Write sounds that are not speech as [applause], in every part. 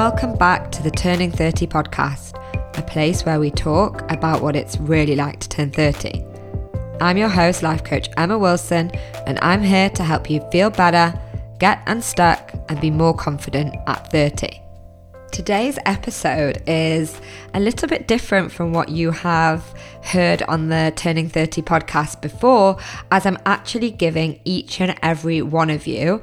welcome back to the Turning 30 podcast, a place where we talk about what it's really like to turn 30. I'm your host, life coach Emma Wilson, and I'm here to help you feel better, get unstuck, and be more confident at 30. Today's episode is a little bit different from what you have heard on the Turning 30 podcast before, as I'm actually giving each and every one of you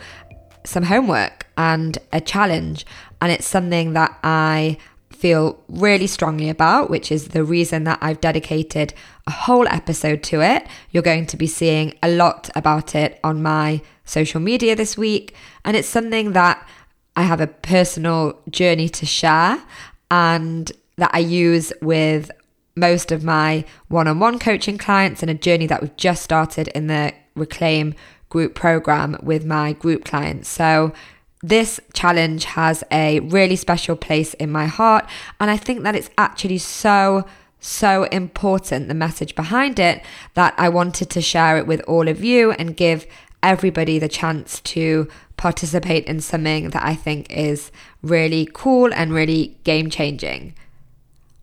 some homework and a challenge. And it's something that I feel really strongly about, which is the reason that I've dedicated a whole episode to it. You're going to be seeing a lot about it on my social media this week. And it's something that I have a personal journey to share and that I use with most of my one on one coaching clients and a journey that we've just started in the Reclaim group program with my group clients. So, this challenge has a really special place in my heart, and I think that it's actually so so important, the message behind it, that I wanted to share it with all of you and give everybody the chance to participate in something that I think is really cool and really game changing.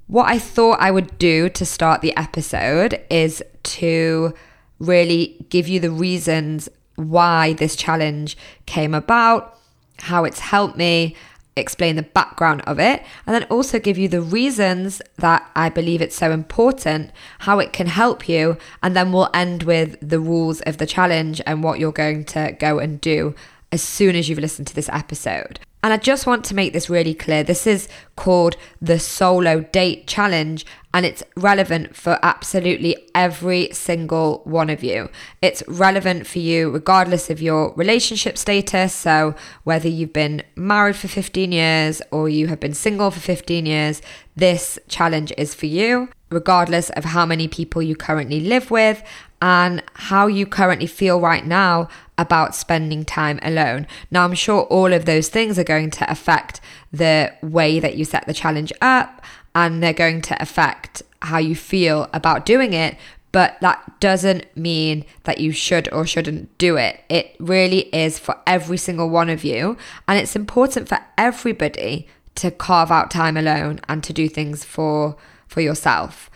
What I thought I would do to start the episode is to really give you the reasons why this challenge came about, how it's helped me, explain the background of it, and then also give you the reasons that I believe it's so important, how it can help you, and then we'll end with the rules of the challenge and what you're going to go and do as soon as you've listened to this episode. And I just want to make this really clear. This is called the Solo Date Challenge, and it's relevant for absolutely every single one of you. It's relevant for you regardless of your relationship status. So, whether you've been married for 15 years or you have been single for 15 years, this challenge is for you, regardless of how many people you currently live with and how you currently feel right now about spending time alone. Now, I'm sure all of those things are going to affect the way that you set the challenge up and they're going to affect how you feel about doing it. But that doesn't mean that you should or shouldn't do it. It really is for every single one of you. And it's important for everybody to carve out time alone and to do things for for yourself.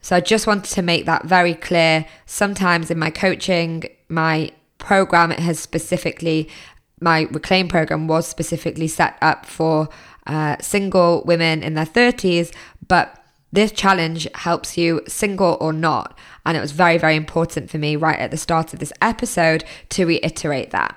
So I just wanted to make that very clear. Sometimes in my coaching, my program. It has specifically my reclaim program was specifically set up for uh, single women in their 30s but this challenge helps you single or not. And it was very very important for me right at the start of this episode to reiterate that.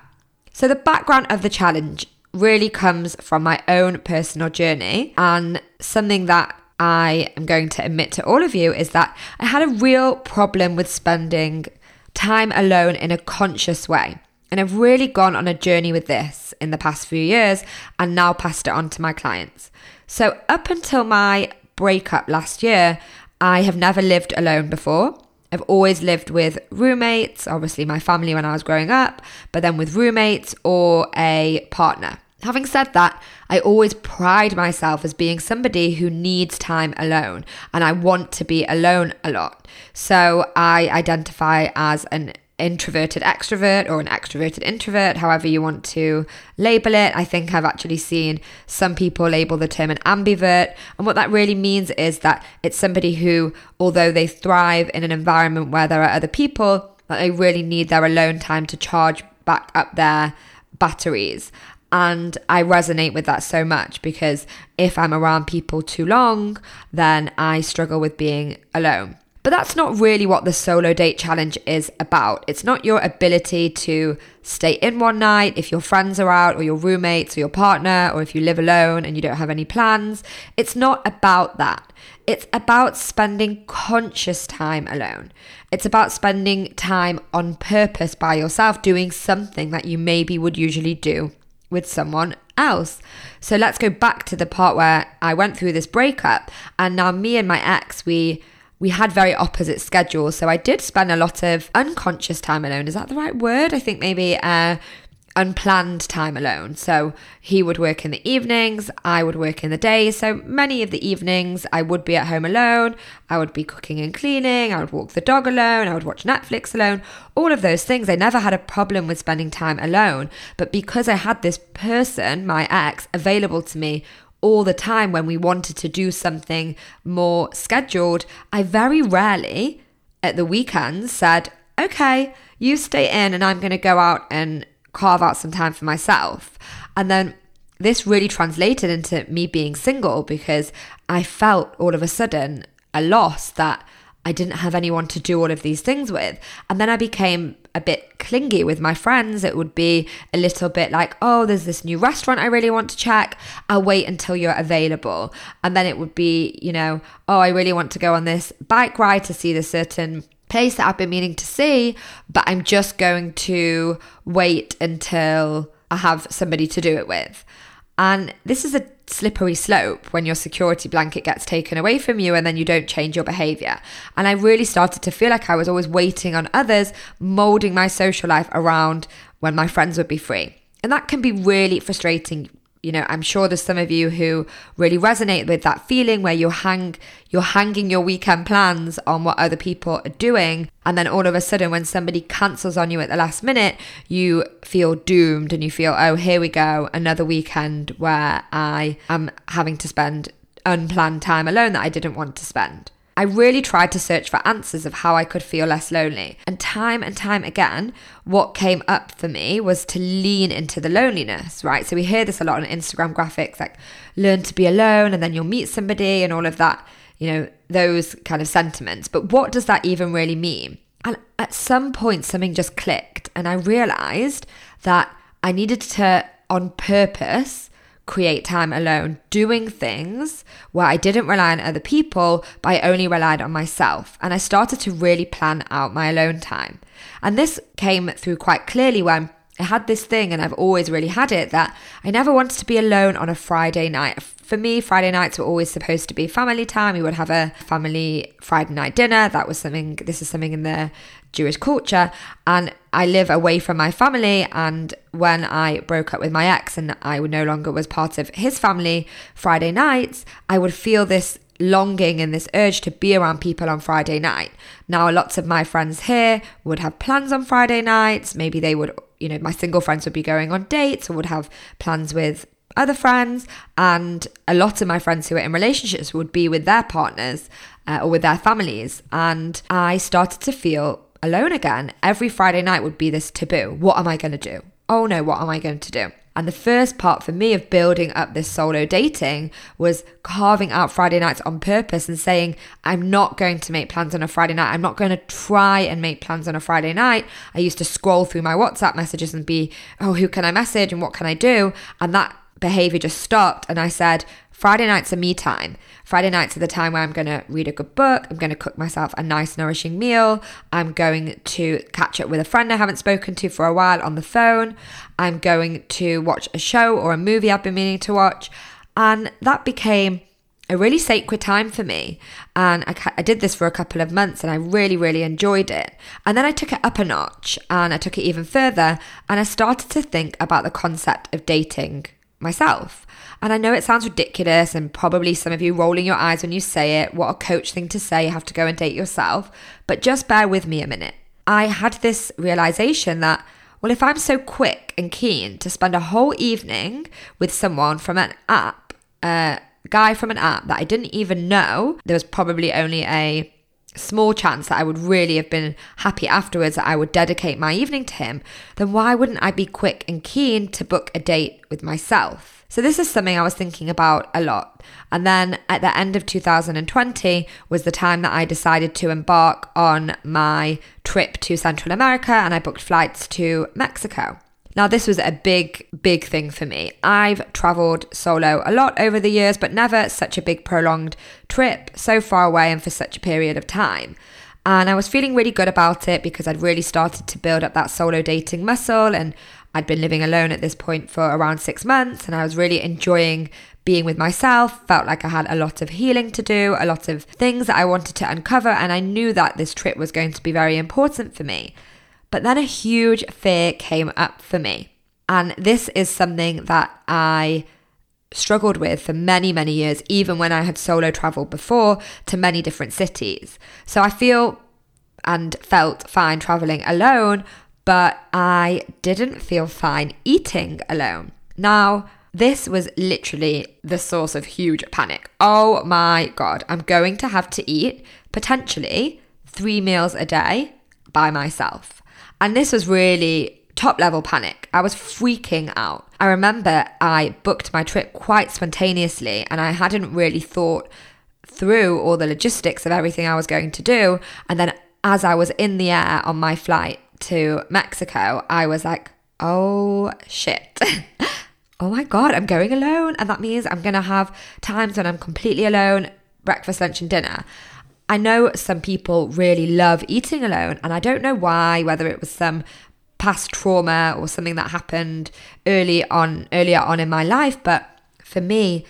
So the background of the challenge really comes from my own personal journey. And something that I am going to admit to all of you is that I had a real problem with spending time alone in a conscious way. And I've really gone on a journey with this in the past few years and now passed it on to my clients. So, up until my breakup last year, I have never lived alone before. I've always lived with roommates, obviously, my family when I was growing up, but then with roommates or a partner. Having said that, I always pride myself as being somebody who needs time alone and I want to be alone a lot. So I identify as an introverted extrovert or an extroverted introvert, however you want to label it. I think I've actually seen some people label the term an ambivert. And what that really means is that it's somebody who, although they thrive in an environment where there are other people, that they really need their alone time to charge back up their batteries. And I resonate with that so much because if I'm around people too long, then I struggle with being alone. But that's not really what the solo date challenge is about. It's not your ability to stay in one night if your friends are out or your roommates or your partner or if you live alone and you don't have any plans. It's not about that. It's about spending conscious time alone. It's about spending time on purpose by yourself, doing something that you maybe would usually do with someone else. So let's go back to the part where I went through this breakup and now me and my ex we we had very opposite schedules. So I did spend a lot of unconscious time alone. Is that the right word? I think maybe uh, unplanned time alone. So he would work in the evenings, I would work in the days. So many of the evenings I would be at home alone. I would be cooking and cleaning, I would walk the dog alone, I would watch Netflix alone. All of those things. I never had a problem with spending time alone. But because I had this person, my ex, available to me all the time when we wanted to do something more scheduled, I very rarely at the weekends said, okay, you stay in and I'm going to go out and carve out some time for myself. And then this really translated into me being single because I felt all of a sudden a loss that I didn't have anyone to do all of these things with. And then I became a bit clingy with my friends. It would be a little bit like, oh, there's this new restaurant I really want to check. I'll wait until you're available. And then it would be, you know, oh, I really want to go on this bike ride to see the certain place that I've been meaning to see, but I'm just going to wait until I have somebody to do it with. And this is a slippery slope when your security blanket gets taken away from you and then you don't change your behavior. And I really started to feel like I was always waiting on others, molding my social life around when my friends would be free. And that can be really frustrating you know i'm sure there's some of you who really resonate with that feeling where you hang you're hanging your weekend plans on what other people are doing. And then all of a sudden when somebody cancels on you at the last minute you feel doomed and you feel oh here we go another weekend where i am having to spend unplanned time alone that i didn't want to spend I really tried to search for answers of how I could feel less lonely. And time and time again, what came up for me was to lean into the loneliness, right? So we hear this a lot on Instagram graphics like learn to be alone and then you'll meet somebody and all of that, you know, those kind of sentiments. But what does that even really mean? And at some point, something just clicked and I realized that I needed to, on purpose, create time alone, doing things where I didn't rely on other people, but I only relied on myself. And I started to really plan out my alone time. And this came through quite clearly when I had this thing, and I've always really had it, that I never wanted to be alone on a Friday night. For me, Friday nights were always supposed to be family time. We would have a family Friday night dinner. That was something, this is something in the Jewish culture. And I live away from my family. And when I broke up with my ex and I no longer was part of his family, Friday nights, I would feel this longing and this urge to be around people on Friday night. Now, lots of my friends here would have plans on Friday nights. Maybe they would, you know, my single friends would be going on dates or would have plans with other friends. And a lot of my friends who are in relationships would be with their partners uh, or with their families. And I started to feel alone again. Every Friday night would be this taboo. What am I going to do? Oh no, what am I going to do? And the first part for me of building up this solo dating was carving out Friday nights on purpose and saying, I'm not going to make plans on a Friday night. I'm not going to try and make plans on a Friday night. I used to scroll through my WhatsApp messages and be, oh, who can I message and what can I do? And that behavior just stopped. And I said, Friday nights are me time. Friday nights are the time where I'm going to read a good book. I'm going to cook myself a nice, nourishing meal. I'm going to catch up with a friend I haven't spoken to for a while on the phone. I'm going to watch a show or a movie I've been meaning to watch. And that became a really sacred time for me. And I, I, did this for a couple of months and I really, really enjoyed it. And then I took it up a notch and I took it even further and I started to think about the concept of dating myself. And I know it sounds ridiculous, and probably some of you rolling your eyes when you say it. What a coach thing to say, you have to go and date yourself. But just bear with me a minute. I had this realization that, well, if I'm so quick and keen to spend a whole evening with someone from an app, a guy from an app that I didn't even know, there was probably only a small chance that I would really have been happy afterwards that I would dedicate my evening to him, then why wouldn't I be quick and keen to book a date with myself? So, this is something I was thinking about a lot. And then at the end of 2020 was the time that I decided to embark on my trip to Central America and I booked flights to Mexico. Now, this was a big, big thing for me. I've traveled solo a lot over the years, but never such a big, prolonged trip so far away and for such a period of time. And I was feeling really good about it because I'd really started to build up that solo dating muscle and I'd been living alone at this point for around six months and I was really enjoying being with myself. Felt like I had a lot of healing to do, a lot of things that I wanted to uncover, and I knew that this trip was going to be very important for me. But then a huge fear came up for me. And this is something that I struggled with for many, many years, even when I had solo traveled before to many different cities. So I feel and felt fine traveling alone, but I didn't feel fine eating alone. Now, This was literally the source of huge panic. Oh my God, I'm going to have to eat potentially three meals a day by myself. And this was really top level panic. I was freaking out. I remember I booked my trip quite spontaneously and I hadn't really thought through all the logistics of everything I was going to do. And then as I was in the air on my flight to Mexico, I was like, oh shit. [laughs] oh my God, I'm going alone. And that means I'm going to have times when I'm completely alone breakfast, lunch, and dinner. I know some people really love eating alone, and I don't know why, whether it was some past trauma or something that happened early on earlier on in my life, but for me,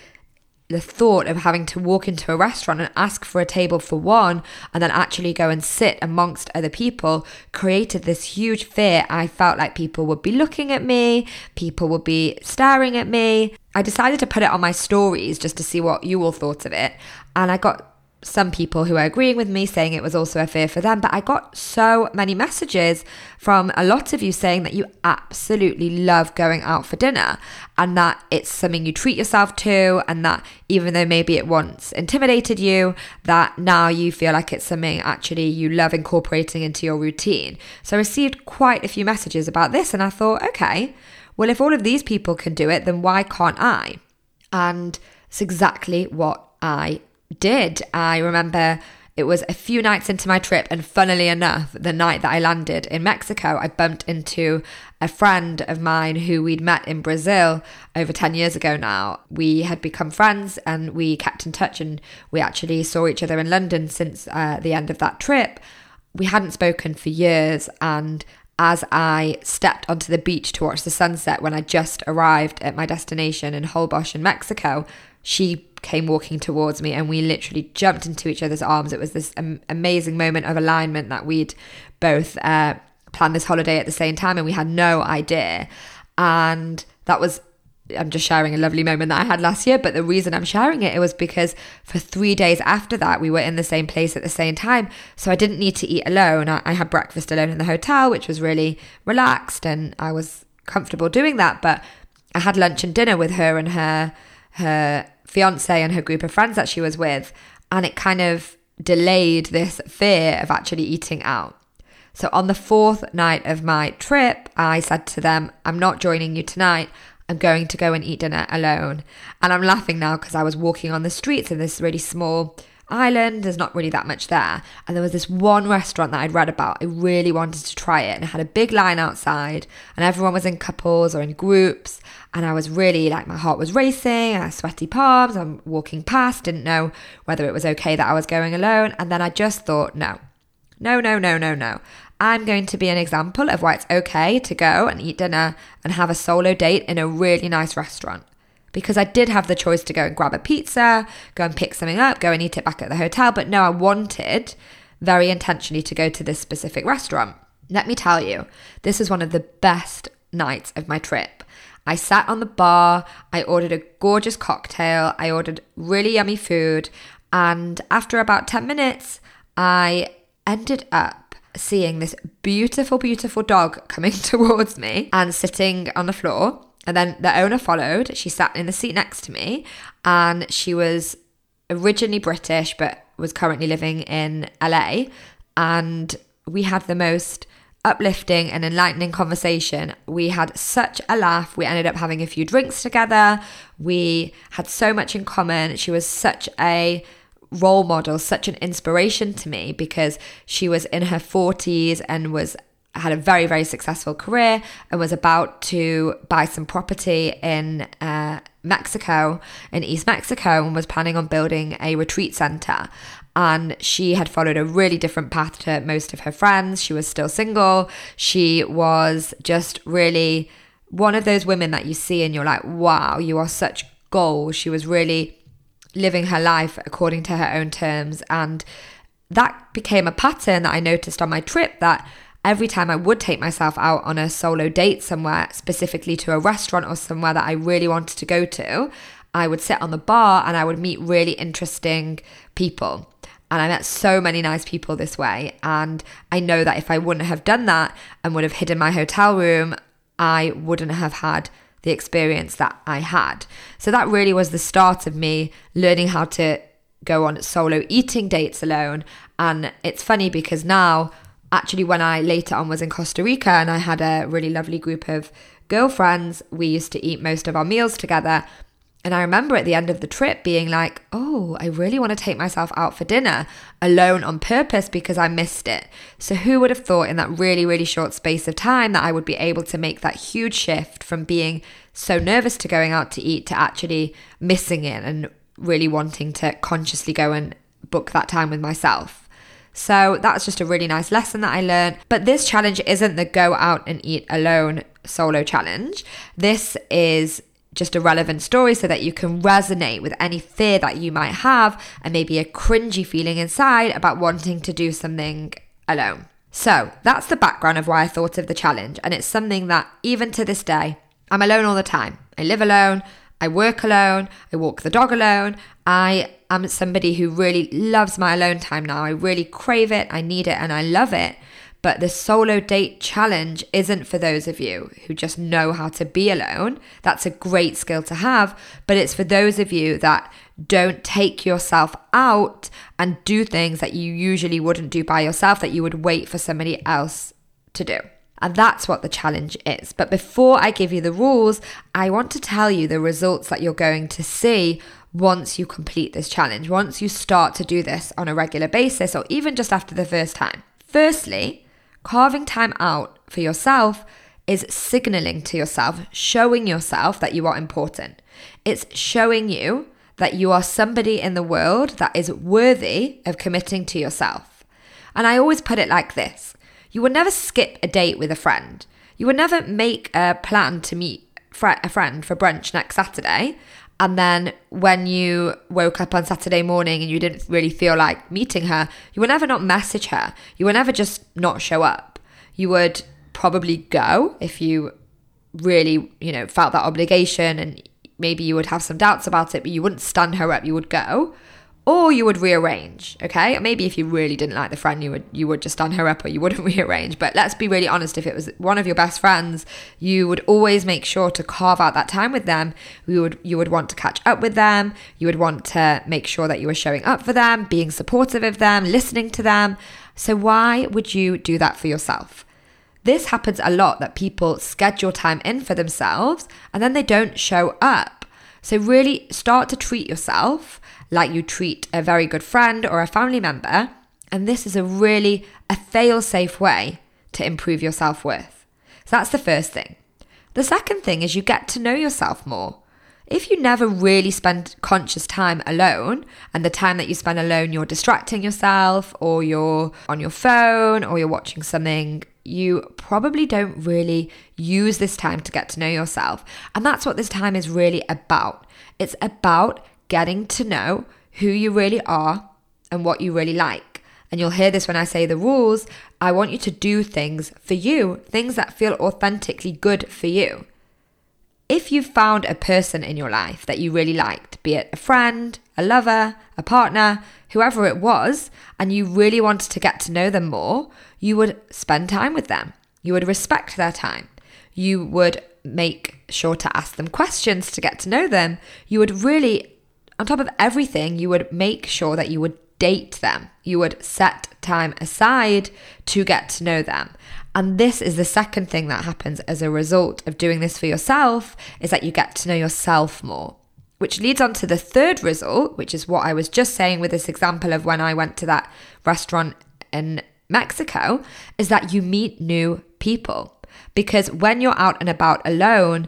the thought of having to walk into a restaurant and ask for a table for one and then actually go and sit amongst other people created this huge fear. I felt like people would be looking at me, people would be staring at me. I decided to put it on my stories just to see what you all thought of it. And I got some people who are agreeing with me saying it was also a fear for them. But I got so many messages from a lot of you saying that you absolutely love going out for dinner and that it's something you treat yourself to, and that even though maybe it once intimidated you, that now you feel like it's something actually you love incorporating into your routine. So I received quite a few messages about this, and I thought, okay, well, if all of these people can do it, then why can't I? And it's exactly what I did. I remember it was a few nights into my trip, and funnily enough, the night that I landed in Mexico, I bumped into a friend of mine who we'd met in Brazil over 10 years ago now. We had become friends and we kept in touch, and we actually saw each other in London since uh, the end of that trip. We hadn't spoken for years, and as I stepped onto the beach to watch the sunset when I just arrived at my destination in Holbox in Mexico, she came walking towards me and we literally jumped into each other's arms. It was this um, amazing moment of alignment that we'd both uh, planned this holiday at the same time and we had no idea. And that was, I'm just sharing a lovely moment that I had last year. But the reason I'm sharing it, it was because for three days after that, we were in the same place at the same time. So I didn't need to eat alone. I, I had breakfast alone in the hotel, which was really relaxed and I was comfortable doing that. But I had lunch and dinner with her and her her fiance and her group of friends that she was with. And it kind of delayed this fear of actually eating out. So on the fourth night of my trip, I said to them, I'm not joining you tonight. I'm going to go and eat dinner alone. And I'm laughing now because I was walking on the streets in this really small island. There's not really that much there. And there was this one restaurant that I'd read about. I really wanted to try it and it had a big line outside and everyone was in couples or in groups. And I was really like, my heart was racing. I had sweaty palms. I'm walking past, didn't know whether it was okay that I was going alone. And then I just thought, no, no, no, no, no, no. I'm going to be an example of why it's okay to go and eat dinner and have a solo date in a really nice restaurant because I did have the choice to go and grab a pizza, go and pick something up, go and eat it back at the hotel. But no, I wanted very intentionally to go to this specific restaurant. Let me tell you, this is one of the best nights of my trip. I sat on the bar, I ordered a gorgeous cocktail, I ordered really yummy food, and after about 10 minutes, I ended up seeing this beautiful, beautiful dog coming [laughs] towards me and sitting on the floor. And then the owner followed. She sat in the seat next to me and she was originally British but was currently living in LA. And we had the most uplifting and enlightening conversation. We had such a laugh. We ended up having a few drinks together. We had so much in common. She was such a role model, such an inspiration to me because she was in her 40s and was had a very, very successful career and was about to buy some property in uh, Mexico, in East Mexico, and was planning on building a retreat center. And she had followed a really different path to most of her friends. She was still single. She was just really one of those women that you see and you're like, wow, you are such goals. She was really living her life according to her own terms. And that became a pattern that I noticed on my trip that every time I would take myself out on a solo date somewhere, specifically to a restaurant or somewhere that I really wanted to go to, I would sit on the bar and I would meet really interesting people. And I met so many nice people this way. And I know that if I wouldn't have done that and would have hidden my hotel room, I wouldn't have had the experience that I had. So that really was the start of me learning how to go on solo eating dates alone. And it's funny because now, actually, when I later on was in Costa Rica and I had a really lovely group of girlfriends, we used to eat most of our meals together. And I remember at the end of the trip being like, oh, I really want to take myself out for dinner alone on purpose because I missed it. So, who would have thought in that really, really short space of time that I would be able to make that huge shift from being so nervous to going out to eat to actually missing it and really wanting to consciously go and book that time with myself? So, that's just a really nice lesson that I learned. But this challenge isn't the go out and eat alone solo challenge. This is just a relevant story so that you can resonate with any fear that you might have and maybe a cringy feeling inside about wanting to do something alone. So that's the background of why I thought of the challenge, and it's something that even to this day, I'm alone all the time. I live alone, I work alone, I walk the dog alone. I am somebody who really loves my alone time now. I really crave it, I need it, and I love it. But the solo date challenge isn't for those of you who just know how to be alone. That's a great skill to have, but it's for those of you that don't take yourself out and do things that you usually wouldn't do by yourself, that you would wait for somebody else to do. And that's what the challenge is. But before I give you the rules, I want to tell you the results that you're going to see once you complete this challenge, once you start to do this on a regular basis, or even just after the first time. Firstly, Carving time out for yourself is signaling to yourself, showing yourself that you are important. It's showing you that you are somebody in the world that is worthy of committing to yourself. And I always put it like this you would never skip a date with a friend. You would never make a plan to meet a friend for brunch next Saturday. And then when you woke up on Saturday morning and you didn't really feel like meeting her, you would never not message her. You would never just not show up. You would probably go if you really, you know, felt that obligation and maybe you would have some doubts about it, but you wouldn't stun her up, you would go or you would rearrange okay? Maybe if you really didn't like the friend you would you would just stand her up or you wouldn't [laughs] rearrange. But let's be really honest if it was one of your best friends you would always make sure to carve out that time with them. You would you would want to catch up with them. You would want to make sure that you were showing up for them being supportive of them listening to them. So why would you do that for yourself? This happens a lot that people schedule time in for themselves and then they don't show up so really start to treat yourself like you treat a very good friend or a family member. And this is a really a fail-safe way to improve your self-worth. So that's the first thing. The second thing is you get to know yourself more. If you never really spend conscious time alone, and the time that you spend alone, you're distracting yourself, or you're on your phone, or you're watching something, you probably don't really use this time to get to know yourself. And that's what this time is really about. It's about getting to know who you really are and what you really like. And you'll hear this when I say the rules. I want you to do things for you, things that feel authentically good for you. If you found a person in your life that you really liked, be it a friend, a lover, a partner, whoever it was, and you really wanted to get to know them more, you would spend time with them. You would respect their time. You would make sure to ask them questions to get to know them. You would really on top of everything, you would make sure that you would date them. You would set time aside to get to know them. And this is the second thing that happens as a result of doing this for yourself is that you get to know yourself more. Which leads on to the third result, which is what I was just saying with this example of when I went to that restaurant in Mexico, is that you meet new people. Because when you're out and about alone,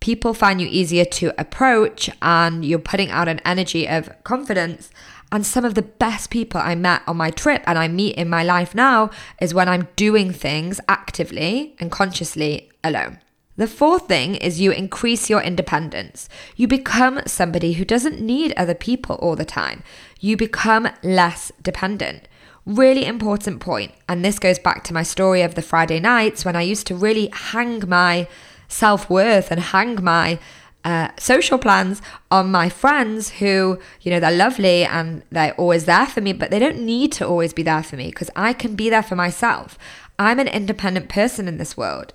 people find you easier to approach and you're putting out an energy of confidence. And some of the best people I met on my trip and I meet in my life now is when I'm doing things actively and consciously alone. The fourth thing is you increase your independence. You become somebody who doesn't need other people all the time. You become less dependent. Really important. And this goes back to my story of the Friday nights when I used to really hang my self worth and hang my uh, social plans on my friends who, you know, they're lovely and they're always there for me, but they don't need to always be there for me because I can be there for myself. I'm an independent person in this world.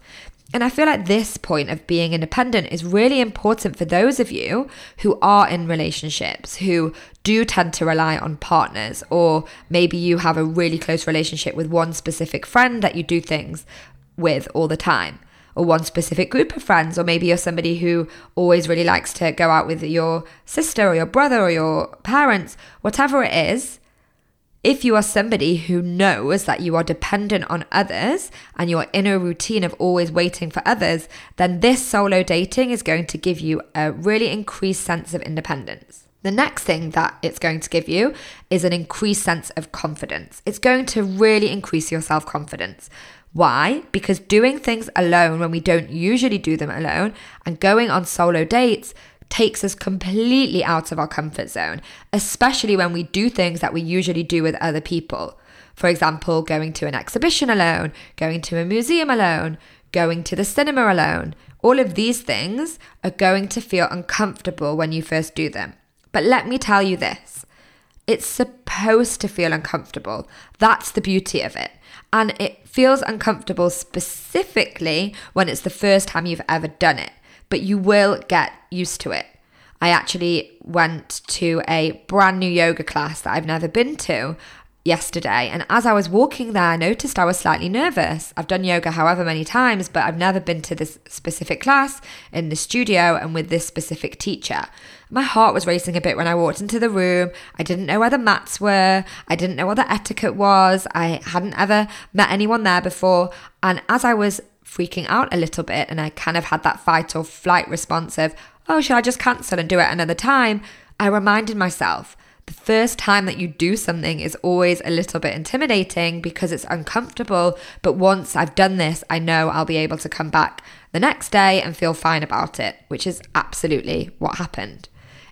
And I feel like this point of being independent is really important for those of you who are in relationships, who do tend to rely on partners, or maybe you have a really close relationship with one specific friend that you do things with all the time, or one specific group of friends, or maybe you're somebody who always really likes to go out with your sister or your brother or your parents, whatever it is if you are somebody who knows that you are dependent on others and you're in a routine of always waiting for others, then this solo dating is going to give you a really increased sense of independence. The next thing that it's going to give you is an increased sense of confidence. It's going to really increase your self confidence. Why? Because doing things alone when we don't usually do them alone and going on solo dates takes us completely out of our comfort zone, especially when we do things that we usually do with other people. For example, going to an exhibition alone, going to a museum alone, going to the cinema alone. All of these things are going to feel uncomfortable when you first do them. But let me tell you this it's supposed to feel uncomfortable. That's the beauty of it. And it feels uncomfortable specifically when it's the first time you've ever done it but you will get used to it. I actually went to a brand new yoga class that I've never been to yesterday. And as I was walking there, I noticed I was slightly nervous. I've done yoga however many times, but I've never been to this specific class in the studio and with this specific teacher. My heart was racing a bit when I walked into the room. I didn't know where the mats were. I didn't know what the etiquette was. I hadn't ever met anyone there before. And as I was freaking out a little bit and I kind of had that fight or flight response of, oh, should I just cancel and do it another time? I reminded myself the first time that you do something is always a little bit intimidating because it's uncomfortable. But once I've done this, I know I'll be able to come back the next day and feel fine about it, which is absolutely what happened.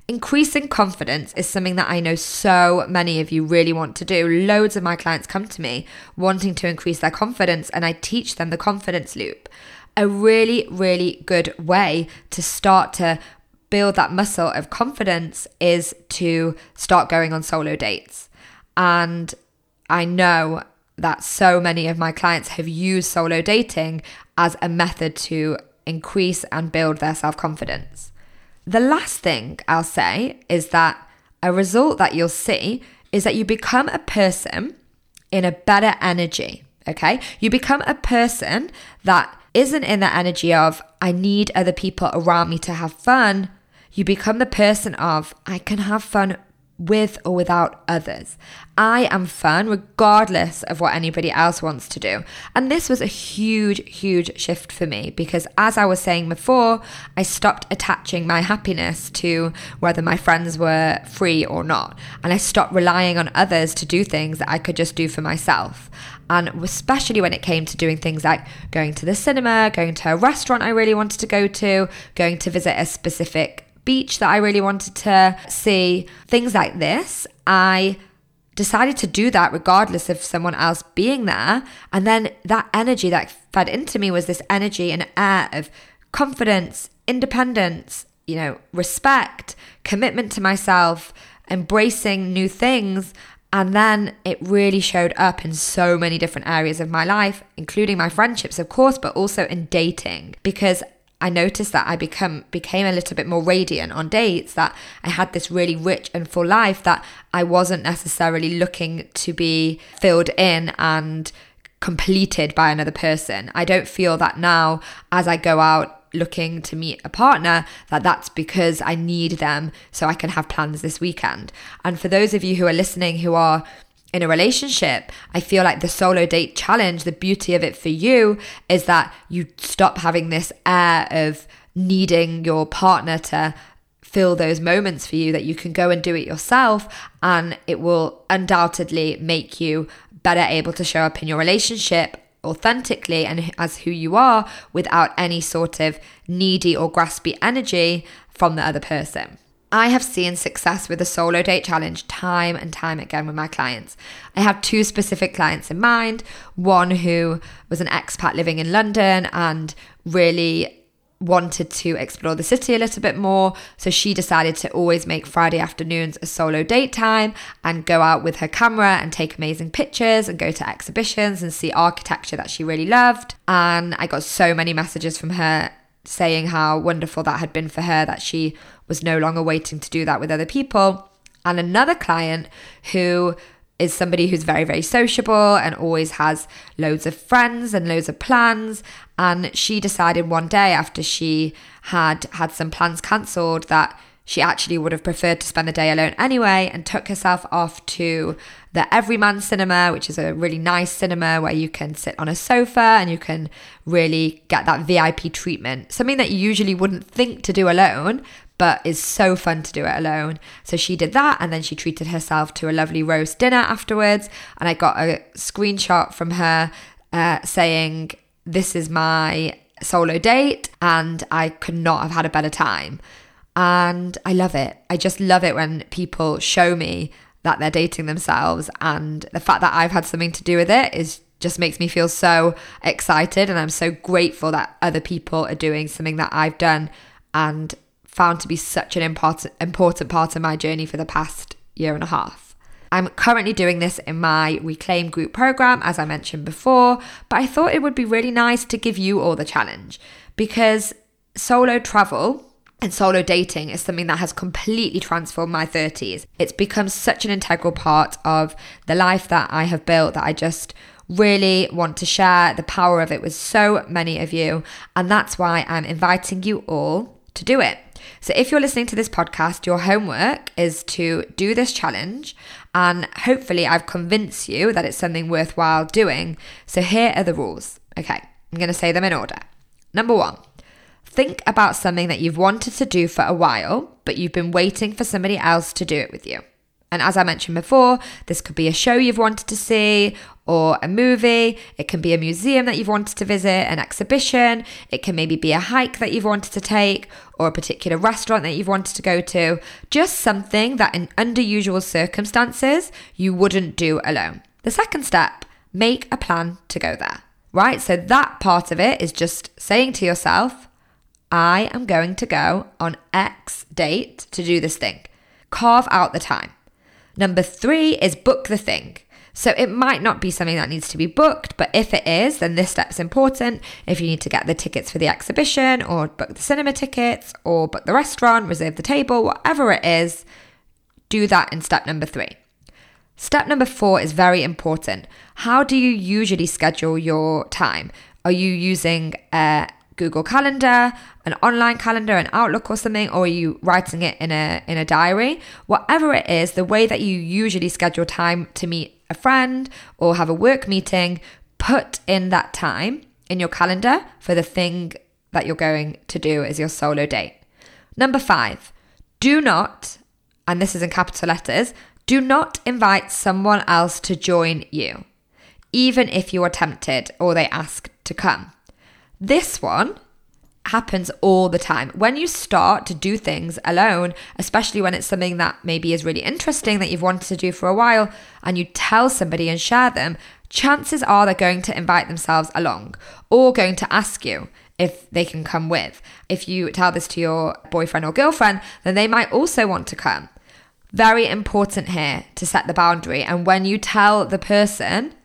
Increasing confidence is something that I know so many of you really want to do. Loads of my clients come to me wanting to increase their confidence, and I teach them the confidence loop. A really, really good way to start to build that muscle of confidence is to start going on solo dates. And I know that so many of my clients have used solo dating as a method to increase and build their self confidence. The last thing I'll say is that a result that you'll see is that you become a person in a better energy. Okay. You become a person that isn't in the energy of, I need other people around me to have fun. You become the person of, I can have fun with or without others. I am fun regardless of what anybody else wants to do. And this was a huge, huge shift for me because, as I was saying before, I stopped attaching my happiness to whether my friends were free or not. And I stopped relying on others to do things that I could just do for myself. And especially when it came to doing things like going to the cinema, going to a restaurant I really wanted to go to, going to visit a specific beach that I really wanted to see, things like this. I decided to do that regardless of someone else being there. And then that energy that fed into me was this energy and air of confidence, independence, you know, respect, commitment to myself, embracing new things. And then it really showed up in so many different areas of my life, including my friendships, of course, but also in dating. Because I noticed that I become became a little bit more radiant on dates, that I had this really rich and full life that I wasn't necessarily looking to be filled in and completed by another person. I don't feel that now as I go out looking to meet a partner that that's because I need them so I can have plans this weekend. And for those of you who are listening who are in a relationship, I feel like the solo date challenge, the beauty of it for you is that you stop having this air of needing your partner to fill those moments for you, that you can go and do it yourself, and it will undoubtedly make you better able to show up in your relationship authentically and as who you are without any sort of needy or graspy energy from the other person. I have seen success with the solo date challenge time and time again with my clients. I have two specific clients in mind one who was an expat living in London and really wanted to explore the city a little bit more. So she decided to always make Friday afternoons a solo date time and go out with her camera and take amazing pictures and go to exhibitions and see architecture that she really loved. And I got so many messages from her saying how wonderful that had been for her that she was no longer waiting to do that with other people. And another client who is somebody who's very, very sociable and always has loads of friends and loads of plans. And she decided one day after she had had some plans cancelled that she actually would have preferred to spend the day alone anyway and took herself off to the Everyman Cinema, which is a really nice cinema where you can sit on a sofa and you can really get that VIP treatment. Something that you usually wouldn't think to do alone, but is so fun to do it alone. So she did that and then she treated herself to a lovely roast dinner afterwards. And I got a screenshot from her uh, saying, This is my solo date, and I could not have had a better time. And I love it. I just love it when people show me that they're dating themselves. And the fact that I've had something to do with it is just makes me feel so excited. And I'm so grateful that other people are doing something that I've done and found to be such an important important part of my journey for the past year and a half. I'm currently doing this in my Reclaim group program, as I mentioned before, but I thought it would be really nice to give you all the challenge because solo travel and solo dating is something that has completely transformed my 30s. It's become such an integral part of the life that I have built that I just really want to share the power of it with so many of you. And that's why I'm inviting you all to do it. So, if you're listening to this podcast, your homework is to do this challenge, and hopefully, I've convinced you that it's something worthwhile doing. So, here are the rules. Okay, I'm going to say them in order. Number one, think about something that you've wanted to do for a while, but you've been waiting for somebody else to do it with you. And as I mentioned before, this could be a show you've wanted to see or a movie. It can be a museum that you've wanted to visit, an exhibition. It can maybe be a hike that you've wanted to take or a particular restaurant that you've wanted to go to. Just something that in under usual circumstances you wouldn't do alone. The second step, make a plan to go there. Right? So that part of it is just saying to yourself, I am going to go on X date to do this thing. Carve out the time. Number three is book the thing. So it might not be something that needs to be booked, but if it is, then this step's important. If you need to get the tickets for the exhibition or book the cinema tickets or book the restaurant, reserve the table, whatever it is, do that in step number three. Step number four is very important. How do you usually schedule your time? Are you using a Google Calendar, an online calendar, an Outlook or something, or are you writing it in a in a diary? Whatever it is, the way that you usually schedule time to meet a friend or have a work meeting, put in that time in your calendar for the thing that you're going to do as your solo date. Number 5. Do not, and this is in capital letters, do not invite someone else to join you, even if you are tempted or they ask to come. This one happens all the time. When you start to do things alone, especially when it's something that maybe is really interesting that you've wanted to do for a while, and you tell somebody and share them, chances are they're going to invite themselves along or going to ask you if they can come with. If you tell this to your boyfriend or girlfriend, then they might also want to come. Very important here to set the boundary. And when you tell the person,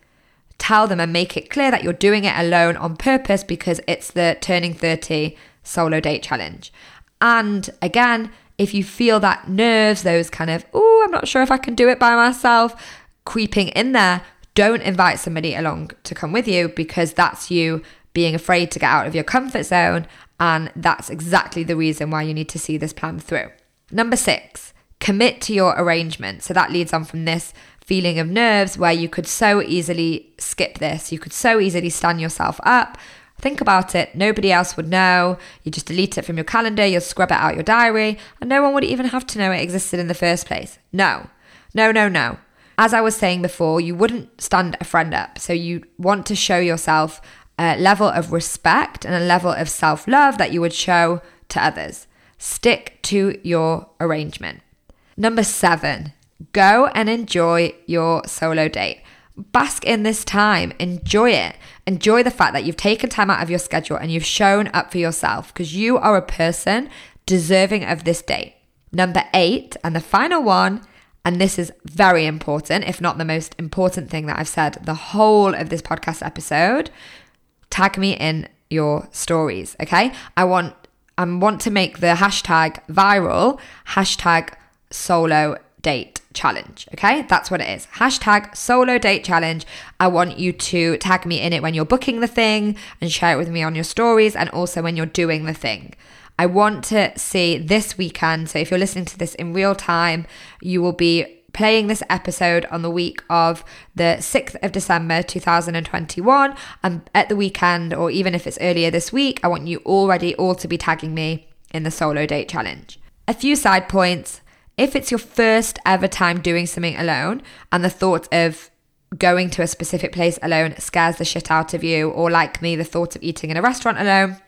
tell them and make it clear that you're doing it alone on purpose because it's the turning 30 solo date challenge. And again, if you feel that nerves, those kind of, oh, I'm not sure if I can do it by myself, creeping in there, don't invite somebody along to come with you because that's you being afraid to get out of your comfort zone. And that's exactly the reason why you need to see this plan through. Number six, commit to your arrangement. So that leads on from this feeling of nerves where you could so easily skip this. You could so easily stand yourself up. Think about it. Nobody else would know. You just delete it from your calendar, you'll scrub it out your diary, and no one would even have to know it existed in the first place. No, no, no, no. As I was saying before, you wouldn't stand a friend up. So you want to show yourself a level of respect and a level of self love that you would show to others. Stick to your arrangement. Number seven, Go and enjoy your solo date. bask in this time, enjoy it. Enjoy the fact that you've taken time out of your schedule and you've shown up for yourself because you are a person deserving of this date. Number eight, and the final one, and this is very important, if not the most important thing that I've said the whole of this podcast episode, tag me in your stories, okay? I want I want to make the hashtag viral, hashtag solo date challenge. Okay, that's what it is. Hashtag solo date challenge. I want you to tag me in it when you're booking the thing and share it with me on your stories and also when you're doing the thing. I want to see this weekend. So if you're listening to this in real time, you will be playing this episode on the week of the 6th of December 2021. And at the weekend, or even if it's earlier this week, I want you already all to be tagging me in the solo date challenge. A few side points. If it's your first ever time doing something alone and the thought of going to a specific place alone scares the shit out of you, or like me, the thought of eating in a restaurant alone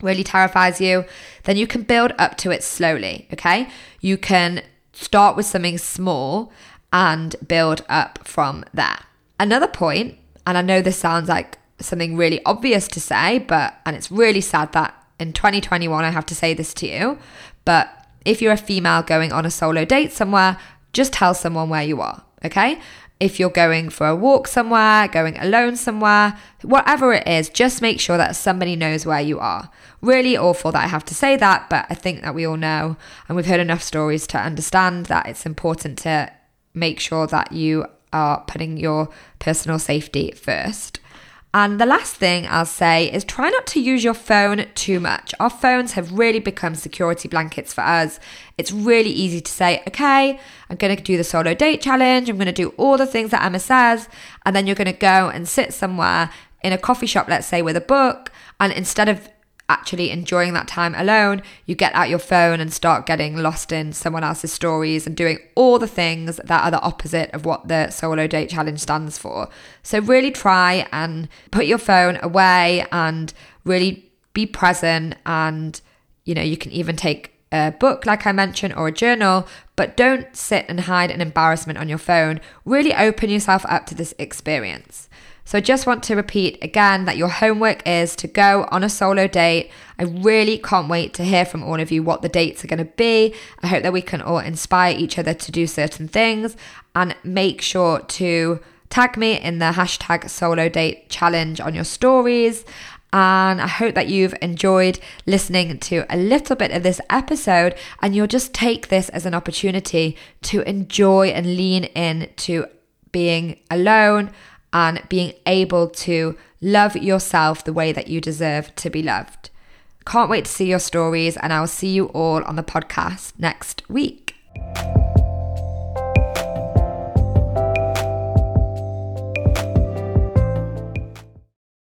really terrifies you, then you can build up to it slowly, okay? You can start with something small and build up from there. Another point, and I know this sounds like something really obvious to say, but and it's really sad that in 2021 I have to say this to you, but if you're a female going on a solo date somewhere, just tell someone where you are, okay? If you're going for a walk somewhere, going alone somewhere, whatever it is, just make sure that somebody knows where you are. Really awful that I have to say that, but I think that we all know and we've heard enough stories to understand that it's important to make sure that you are putting your personal safety first. And the last thing I'll say is try not to use your phone too much. Our phones have really become security blankets for us. It's really easy to say, okay, I'm going to do the solo date challenge. I'm going to do all the things that Emma says. And then you're going to go and sit somewhere in a coffee shop, let's say, with a book. And instead of actually enjoying that time alone, you get out your phone and start getting lost in someone else's stories and doing all the things that are the opposite of what the solo date challenge stands for. So, really try and put your phone away and really be present. And, you know, you can even take a book, like I mentioned, or a journal, but don't sit and hide an embarrassment on your phone. Really open yourself up to this experience. So I just want to repeat again that your homework is to go on a solo date. I really can't wait to hear from all of you what the dates are going to be. I hope that we can all inspire each other to do certain things and make sure to tag me in the hashtag solo date challenge on your stories. And I hope that you've enjoyed listening to a little bit of this episode and you'll just take this as an opportunity to enjoy and lean in to being alone and being able to love yourself the way that you deserve to be loved. Can't wait to see your stories, and I will see you all on the podcast next week.